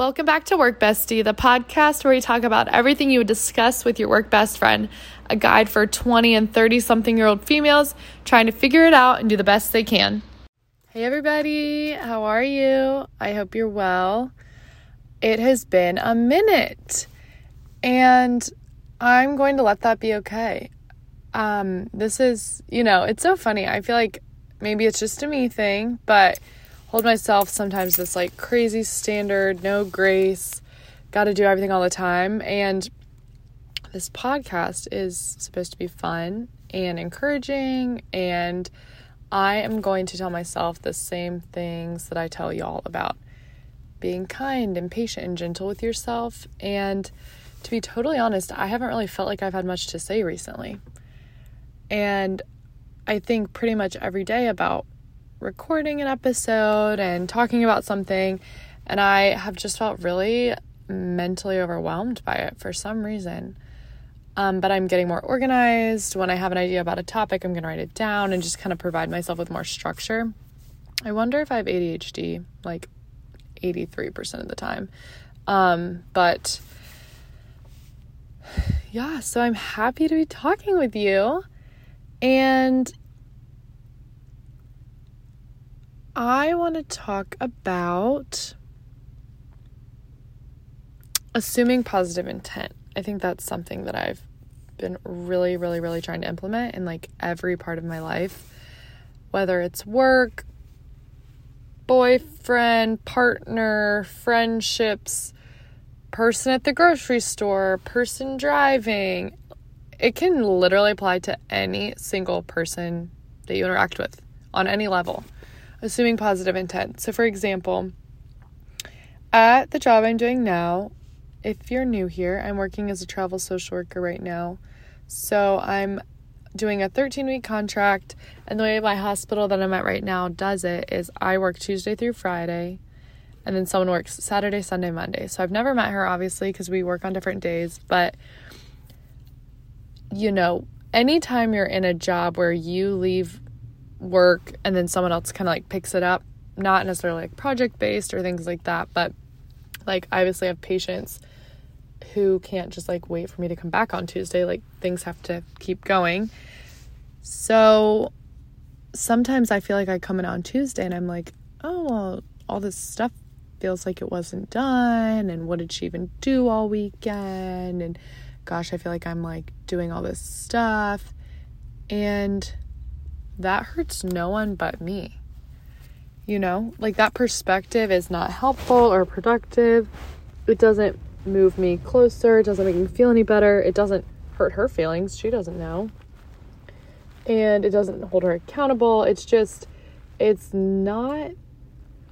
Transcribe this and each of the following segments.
Welcome back to Work Bestie, the podcast where we talk about everything you would discuss with your work best friend, a guide for 20 and 30 something year old females trying to figure it out and do the best they can. Hey, everybody, how are you? I hope you're well. It has been a minute, and I'm going to let that be okay. Um, this is, you know, it's so funny. I feel like maybe it's just a me thing, but hold myself sometimes this like crazy standard, no grace, got to do everything all the time. And this podcast is supposed to be fun and encouraging. And I am going to tell myself the same things that I tell y'all about being kind and patient and gentle with yourself. And to be totally honest, I haven't really felt like I've had much to say recently. And I think pretty much every day about recording an episode and talking about something, and I have just felt really mentally overwhelmed by it for some reason. Um, but I'm getting more organized. When I have an idea about a topic, I'm going to write it down and just kind of provide myself with more structure. I wonder if I have ADHD like 83% of the time. Um, but yeah, so I'm happy to be talking with you. And I want to talk about assuming positive intent. I think that's something that I've been really, really, really trying to implement in like every part of my life, whether it's work, boyfriend, partner, friendships, person at the grocery store, person driving. It can literally apply to any single person that you interact with on any level assuming positive intent. So, for example, at the job I'm doing now, if you're new here, I'm working as a travel social worker right now. So, I'm doing a 13 week contract, and the way my hospital that I'm at right now does it is I work Tuesday through Friday, and then someone works Saturday, Sunday, Monday. So, I've never met her obviously because we work on different days, but you know, anytime you're in a job where you leave work and then someone else kind of like picks it up. Not necessarily like project based or things like that but like I obviously have patients who can't just like wait for me to come back on Tuesday. Like things have to keep going. So sometimes I feel like I come in on Tuesday and I'm like oh well all this stuff feels like it wasn't done and what did she even do all weekend? And gosh I feel like I'm like doing all this stuff. And that hurts no one but me. You know, like that perspective is not helpful or productive. It doesn't move me closer. It doesn't make me feel any better. It doesn't hurt her feelings. She doesn't know. And it doesn't hold her accountable. It's just, it's not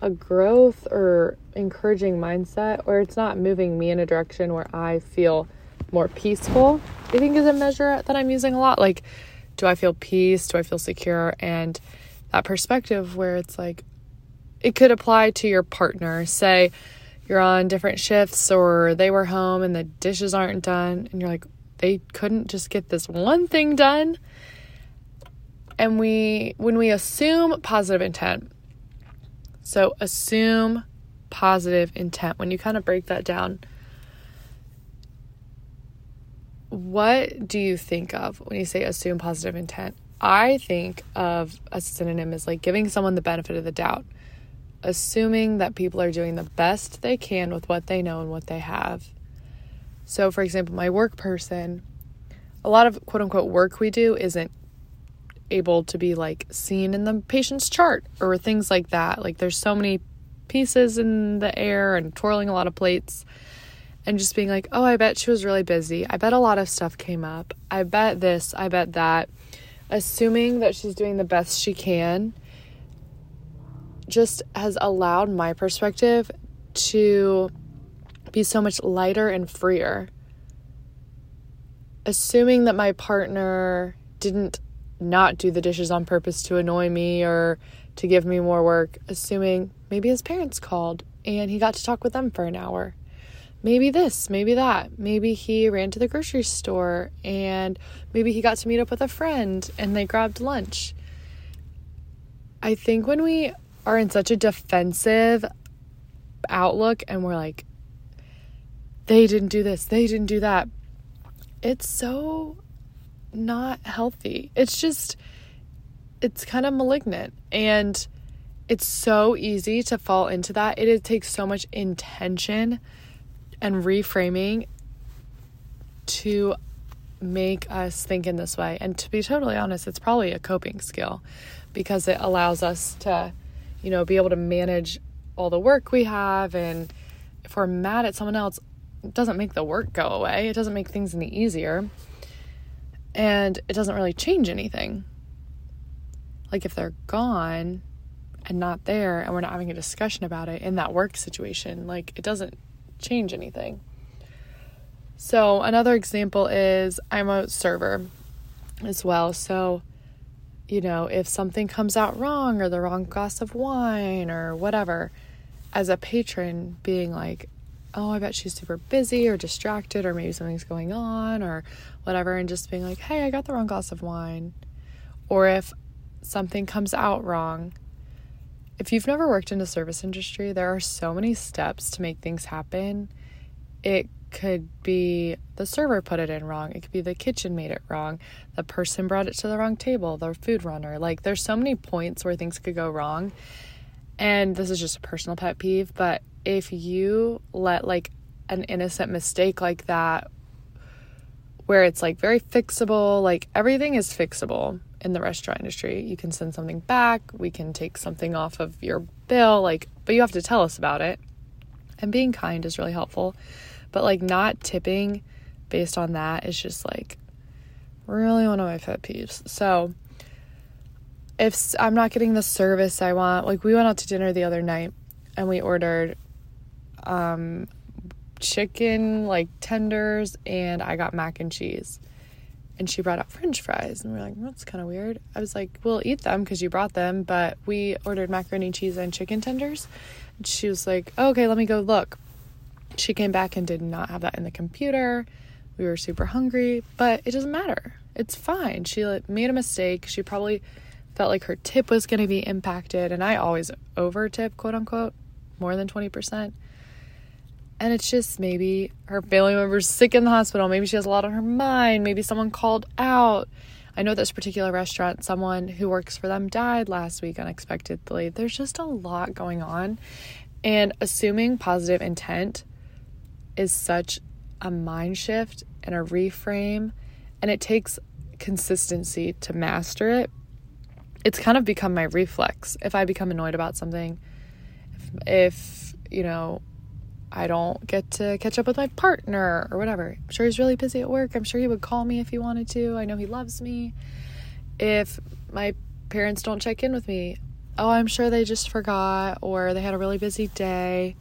a growth or encouraging mindset, or it's not moving me in a direction where I feel more peaceful. I think is a measure that I'm using a lot. Like, do I feel peace? Do I feel secure? And that perspective where it's like, it could apply to your partner. Say you're on different shifts or they were home and the dishes aren't done, and you're like, they couldn't just get this one thing done. And we, when we assume positive intent, so assume positive intent, when you kind of break that down, what do you think of when you say assume positive intent? I think of a synonym as like giving someone the benefit of the doubt, assuming that people are doing the best they can with what they know and what they have. So, for example, my work person, a lot of quote unquote work we do isn't able to be like seen in the patient's chart or things like that. Like, there's so many pieces in the air and twirling a lot of plates and just being like, oh, I bet she was really busy. I bet a lot of stuff came up. I bet this, I bet that. Assuming that she's doing the best she can just has allowed my perspective to be so much lighter and freer. Assuming that my partner didn't not do the dishes on purpose to annoy me or to give me more work, assuming maybe his parents called and he got to talk with them for an hour maybe this, maybe that. Maybe he ran to the grocery store and maybe he got to meet up with a friend and they grabbed lunch. I think when we are in such a defensive outlook and we're like, they didn't do this, they didn't do that. It's so not healthy. It's just, it's kind of malignant. And it's so easy to fall into that. It, it takes so much intention and reframing to make us think in this way. And to be totally honest, it's probably a coping skill because it allows us to, you know, be able to manage all the work we have. And if we're mad at someone else, it doesn't make the work go away, it doesn't make things any easier. And it doesn't really change anything. Like if they're gone and not there and we're not having a discussion about it in that work situation, like it doesn't change anything. So, another example is I'm a server as well. So, you know, if something comes out wrong or the wrong glass of wine or whatever, as a patron, being like, oh, I bet she's super busy or distracted or maybe something's going on or whatever, and just being like, hey, I got the wrong glass of wine. Or if something comes out wrong, if you've never worked in the service industry, there are so many steps to make things happen. It could be the server put it in wrong. It could be the kitchen made it wrong. The person brought it to the wrong table, the food runner. Like there's so many points where things could go wrong. And this is just a personal pet peeve, but if you let like an innocent mistake like that where it's like very fixable, like everything is fixable in the restaurant industry. You can send something back, we can take something off of your bill, like but you have to tell us about it. And being kind is really helpful. But like not tipping based on that is just like really one of my pet peeves. So if I'm not getting the service I want, like we went out to dinner the other night and we ordered um chicken like tenders and I got mac and cheese. And she brought out french fries and we are like, that's kind of weird. I was like, we'll eat them because you brought them, but we ordered macaroni cheese and chicken tenders. And she was like, oh, okay, let me go look. She came back and did not have that in the computer. We were super hungry, but it doesn't matter. It's fine. She like, made a mistake. She probably felt like her tip was going to be impacted, and I always over tip, quote unquote, more than 20%. And it's just maybe her family member's sick in the hospital. Maybe she has a lot on her mind. Maybe someone called out. I know this particular restaurant, someone who works for them died last week unexpectedly. There's just a lot going on. And assuming positive intent is such a mind shift and a reframe, and it takes consistency to master it. It's kind of become my reflex. If I become annoyed about something, if, if you know, I don't get to catch up with my partner or whatever. I'm sure he's really busy at work. I'm sure he would call me if he wanted to. I know he loves me. If my parents don't check in with me, oh, I'm sure they just forgot or they had a really busy day.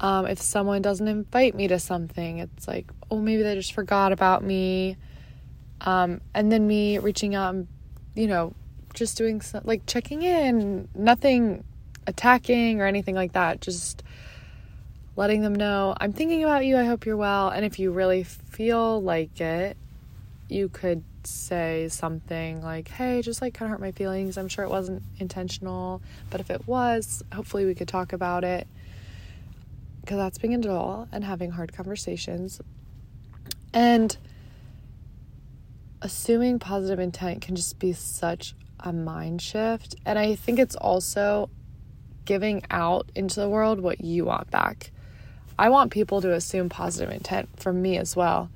Um, if someone doesn't invite me to something, it's like, oh, maybe they just forgot about me. Um, and then me reaching out and, you know, just doing like checking in, nothing attacking or anything like that. Just letting them know, I'm thinking about you. I hope you're well. And if you really feel like it, you could say something like, hey, just like kind of hurt my feelings. I'm sure it wasn't intentional, but if it was, hopefully we could talk about it because that's being an adult and having hard conversations. And assuming positive intent can just be such a mind shift. And I think it's also giving out into the world what you want back. I want people to assume positive intent from me as well.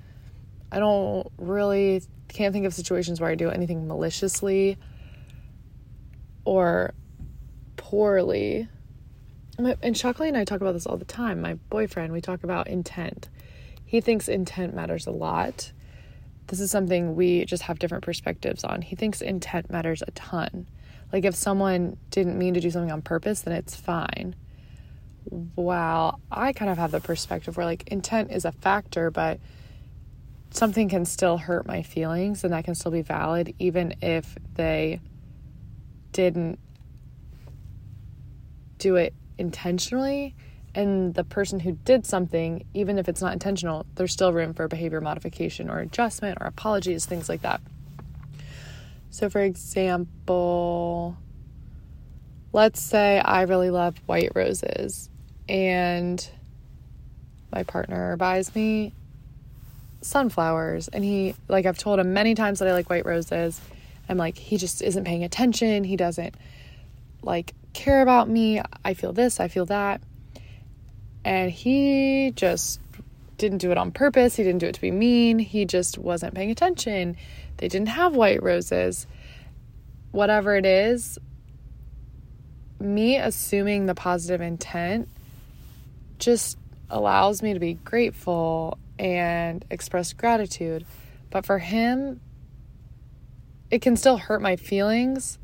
I don't really can't think of situations where I do anything maliciously or poorly and Shockley and I talk about this all the time. My boyfriend, we talk about intent. He thinks intent matters a lot. This is something we just have different perspectives on. He thinks intent matters a ton. Like if someone didn't mean to do something on purpose, then it's fine. Wow, I kind of have the perspective where like intent is a factor, but something can still hurt my feelings and that can still be valid even if they didn't do it intentionally and the person who did something, even if it's not intentional, there's still room for behavior modification or adjustment or apologies, things like that. So, for example, let's say I really love white roses and my partner, buys me sunflowers and he like I've told him many times that I like white roses. I'm like he just isn't paying attention. He doesn't like care about me. I feel this, I feel that. And he just didn't do it on purpose. He didn't do it to be mean. He just wasn't paying attention. They didn't have white roses. Whatever it is, me assuming the positive intent just allows me to be grateful and express gratitude. But for him, it can still hurt my feelings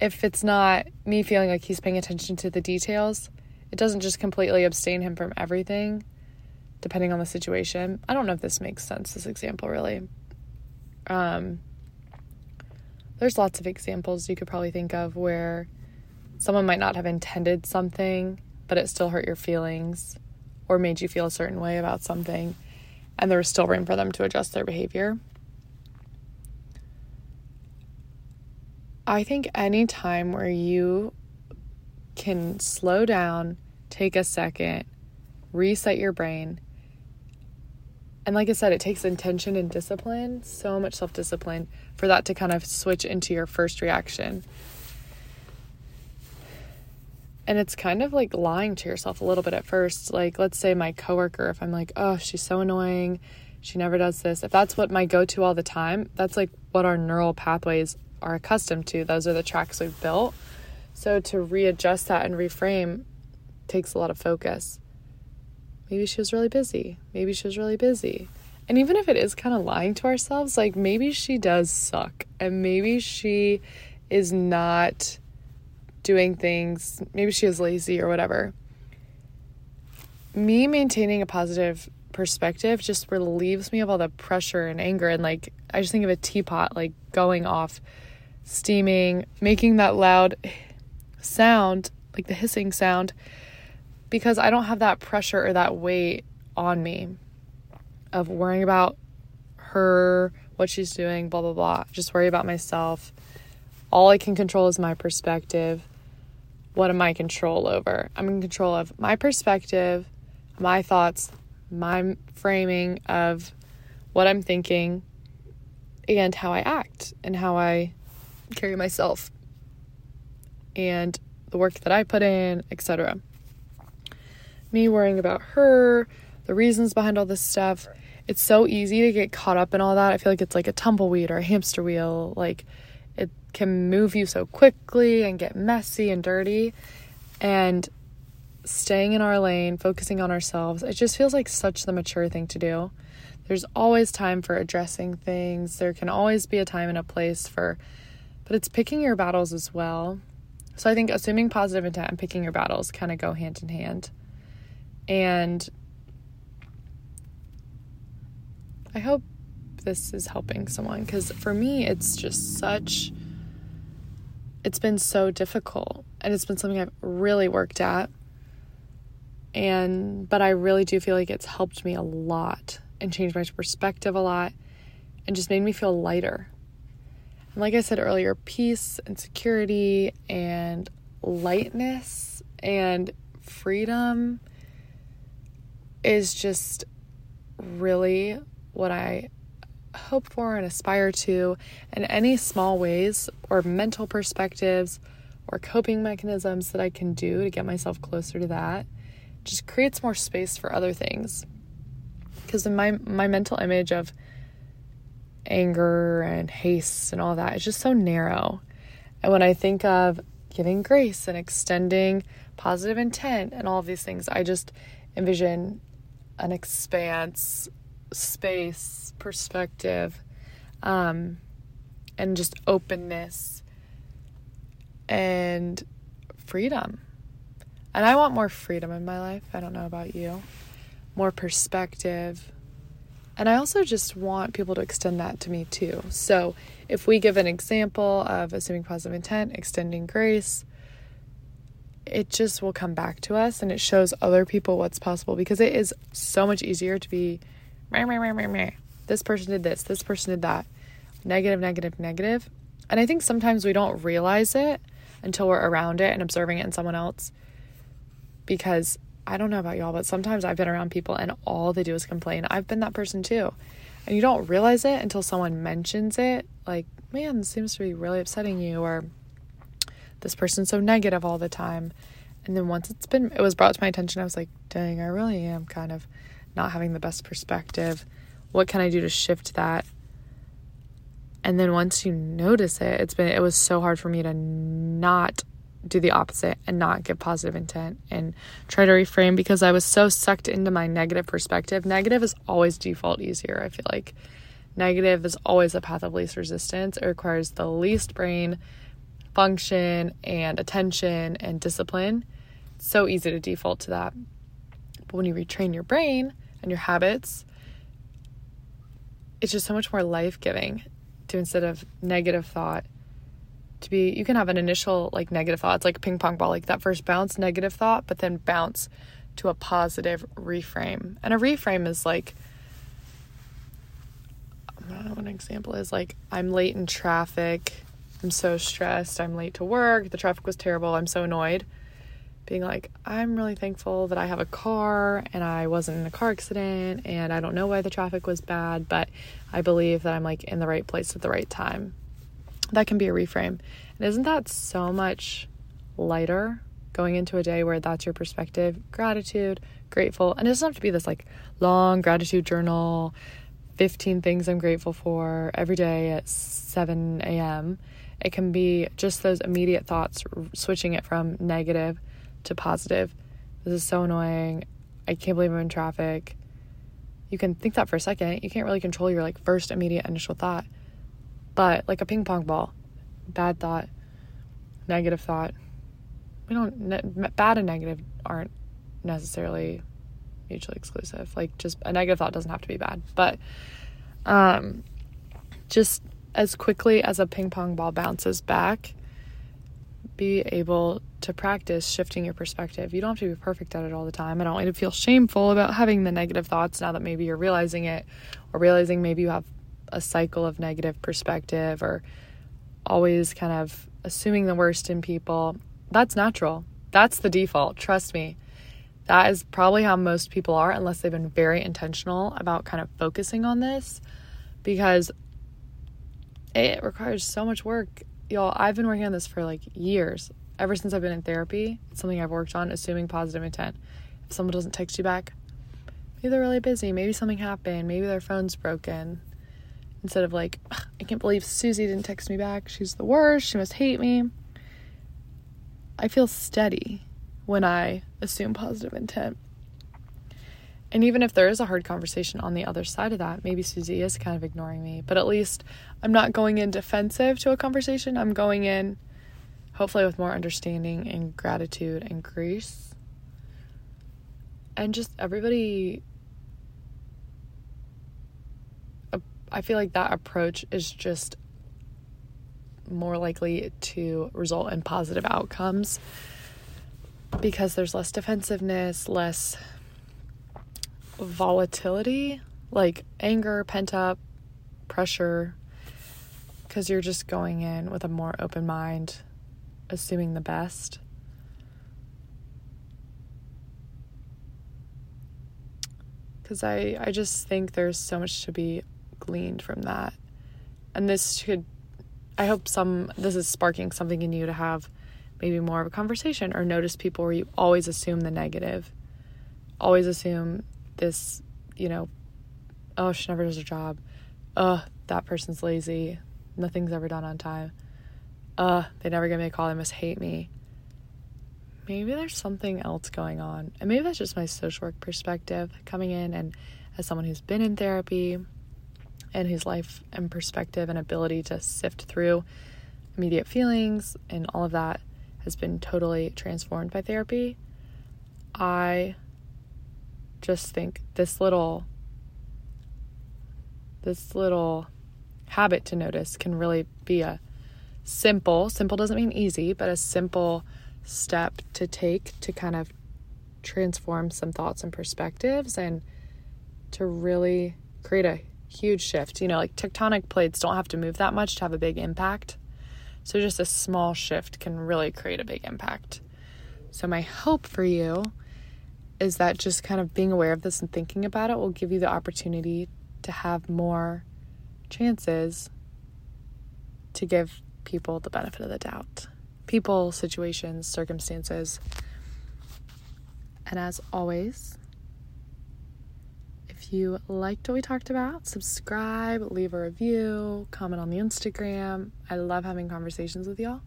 if it's not me feeling like he's paying attention to the details. It doesn't just completely abstain him from everything, depending on the situation. I don't know if this makes sense, this example really. Um, there's lots of examples you could probably think of where someone might not have intended something, but it still hurt your feelings or made you feel a certain way about something, and there was still room for them to adjust their behavior. I think any time where you can slow down, take a second, reset your brain, and like I said, it takes intention and discipline, so much self discipline, for that to kind of switch into your first reaction. And it's kind of like lying to yourself a little bit at first. Like, let's say my coworker, if I'm like, oh, she's so annoying, she never does this. If that's what my go to all the time, that's like what our neural pathways are accustomed to. Those are the tracks we've built. So to readjust that and reframe takes a lot of focus. Maybe she was really busy. Maybe she was really busy. And even if it is kind of lying to ourselves, like maybe she does suck and maybe she is not doing things. Maybe she is lazy or whatever. Me maintaining a positive perspective just relieves me of all the pressure and anger. And like, I just think of a teapot like going off, steaming, making that loud sound, like the hissing sound, because I don't have that pressure or that weight on me of worrying about her, what she's doing, blah, blah, blah. Just worry about myself. All I can control is my perspective what am I control over? I'm in control of my perspective, my thoughts, my framing of what I'm thinking, and how I act and how I carry myself and the work that I put in, etc. Me worrying about her, the reasons behind all this stuff. It's so easy to get caught up in all that. I feel like it's like a tumbleweed or a hamster wheel. Like can move you so quickly and get messy and dirty. And staying in our lane, focusing on ourselves, it just feels like such the mature thing to do. There's always time for addressing things. There can always be a time and a place for, but it's picking your battles as well. So I think assuming positive intent and picking your battles kind of go hand in hand. And I hope this is helping someone because for me, it's just such it's been so difficult and it's been something I've really worked at. And but I really do feel like it's helped me a lot and changed my perspective a lot and just made me feel lighter. And like I said earlier, peace and security and lightness and freedom is just really what I hope for and aspire to in any small ways or mental perspectives or coping mechanisms that I can do to get myself closer to that just creates more space for other things. Because in my my mental image of anger and haste and all that is just so narrow. And when I think of giving grace and extending positive intent and all of these things, I just envision an expanse space, perspective, um, and just openness and freedom. And I want more freedom in my life. I don't know about you. More perspective. And I also just want people to extend that to me too. So if we give an example of assuming positive intent, extending grace, it just will come back to us and it shows other people what's possible because it is so much easier to be this person did this, this person did that. Negative, negative, negative. And I think sometimes we don't realize it until we're around it and observing it in someone else because I don't know about y'all, but sometimes I've been around people and all they do is complain. I've been that person too. And you don't realize it until someone mentions it, like, man, this seems to be really upsetting you, or this person's so negative all the time. And then once it's been, it was brought to my attention, I was like, dang, I really am kind of not having the best perspective. What can I do to shift that? And then once you notice it, it's been, it was so hard for me to not do the opposite and not give positive intent and try to reframe because I was so sucked into my negative perspective. Negative is always default easier. I feel like negative is always a path of least resistance. It requires the least brain function and attention and discipline. It's so easy to default to that. But when you retrain your brain and your habits, it's just so much more life giving to instead of negative thought to be you can have an initial like negative thought it's like ping pong ball like that first bounce negative thought but then bounce to a positive reframe. And a reframe is like I don't know what an example is like I'm late in traffic I'm so stressed I'm late to work the traffic was terrible I'm so annoyed being like I'm really thankful that I have a car and I wasn't in a car accident and I don't know why the traffic was bad but I believe that I'm like in the right place at the right time that can be a reframe. And isn't that so much lighter going into a day where that's your perspective? Gratitude, grateful. And it doesn't have to be this like long gratitude journal, 15 things I'm grateful for every day at 7 a.m. It can be just those immediate thoughts, switching it from negative to positive. This is so annoying. I can't believe I'm in traffic. You can think that for a second. You can't really control your like first immediate initial thought. But like a ping pong ball, bad thought, negative thought. We don't, ne- bad and negative aren't necessarily mutually exclusive. Like just a negative thought doesn't have to be bad. But um, just as quickly as a ping pong ball bounces back, be able to practice shifting your perspective. You don't have to be perfect at it all the time. I don't want you to feel shameful about having the negative thoughts now that maybe you're realizing it or realizing maybe you have a cycle of negative perspective or always kind of assuming the worst in people. That's natural. That's the default. Trust me. That is probably how most people are, unless they've been very intentional about kind of focusing on this because it requires so much work. Y'all, I've been working on this for like years. Ever since I've been in therapy, it's something I've worked on, assuming positive intent. If someone doesn't text you back, maybe they're really busy, maybe something happened, maybe their phone's broken, instead of like, I can't believe Susie didn't text me back. She's the worst. She must hate me. I feel steady when I assume positive intent. And even if there is a hard conversation on the other side of that, maybe Susie is kind of ignoring me, but at least I'm not going in defensive to a conversation. I'm going in hopefully with more understanding and gratitude and grace. And just everybody I feel like that approach is just more likely to result in positive outcomes because there's less defensiveness, less volatility, like anger, pent up pressure, because you're just going in with a more open mind, assuming the best. Because I, I just think there's so much to be gleaned from that. And this should, I hope some, this is sparking something in you to have maybe more of a conversation or notice people where you always assume the negative. Always assume this, you know, oh, she never does her job. Oh, that person's lazy. Nothing's ever done on time. Uh, they never give me a call. They must hate me. Maybe there's something else going on. And maybe that's just my social work perspective coming in and as someone who's been in therapy and whose life and perspective and ability to sift through immediate feelings and all of that has been totally transformed by therapy. I just think this little this little habit to notice can really be a simple, simple doesn't mean easy, but a simple step to take to kind of transform some thoughts and perspectives and to really create a huge shift. You know, like tectonic plates don't have to move that much to have a big impact. So just a small shift can really create a big impact. So my hope for you is that just kind of being aware of this and thinking about it will give you the opportunity to have more chances to give people the benefit of the doubt. People, situations, circumstances. And as always, if you liked what we talked about, subscribe, leave a review, comment on the Instagram. I love having conversations with y'all.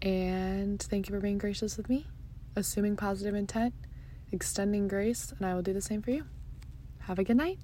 And thank you for being gracious with me, assuming positive intent, extending grace, and I will do the same for you. Have a good night.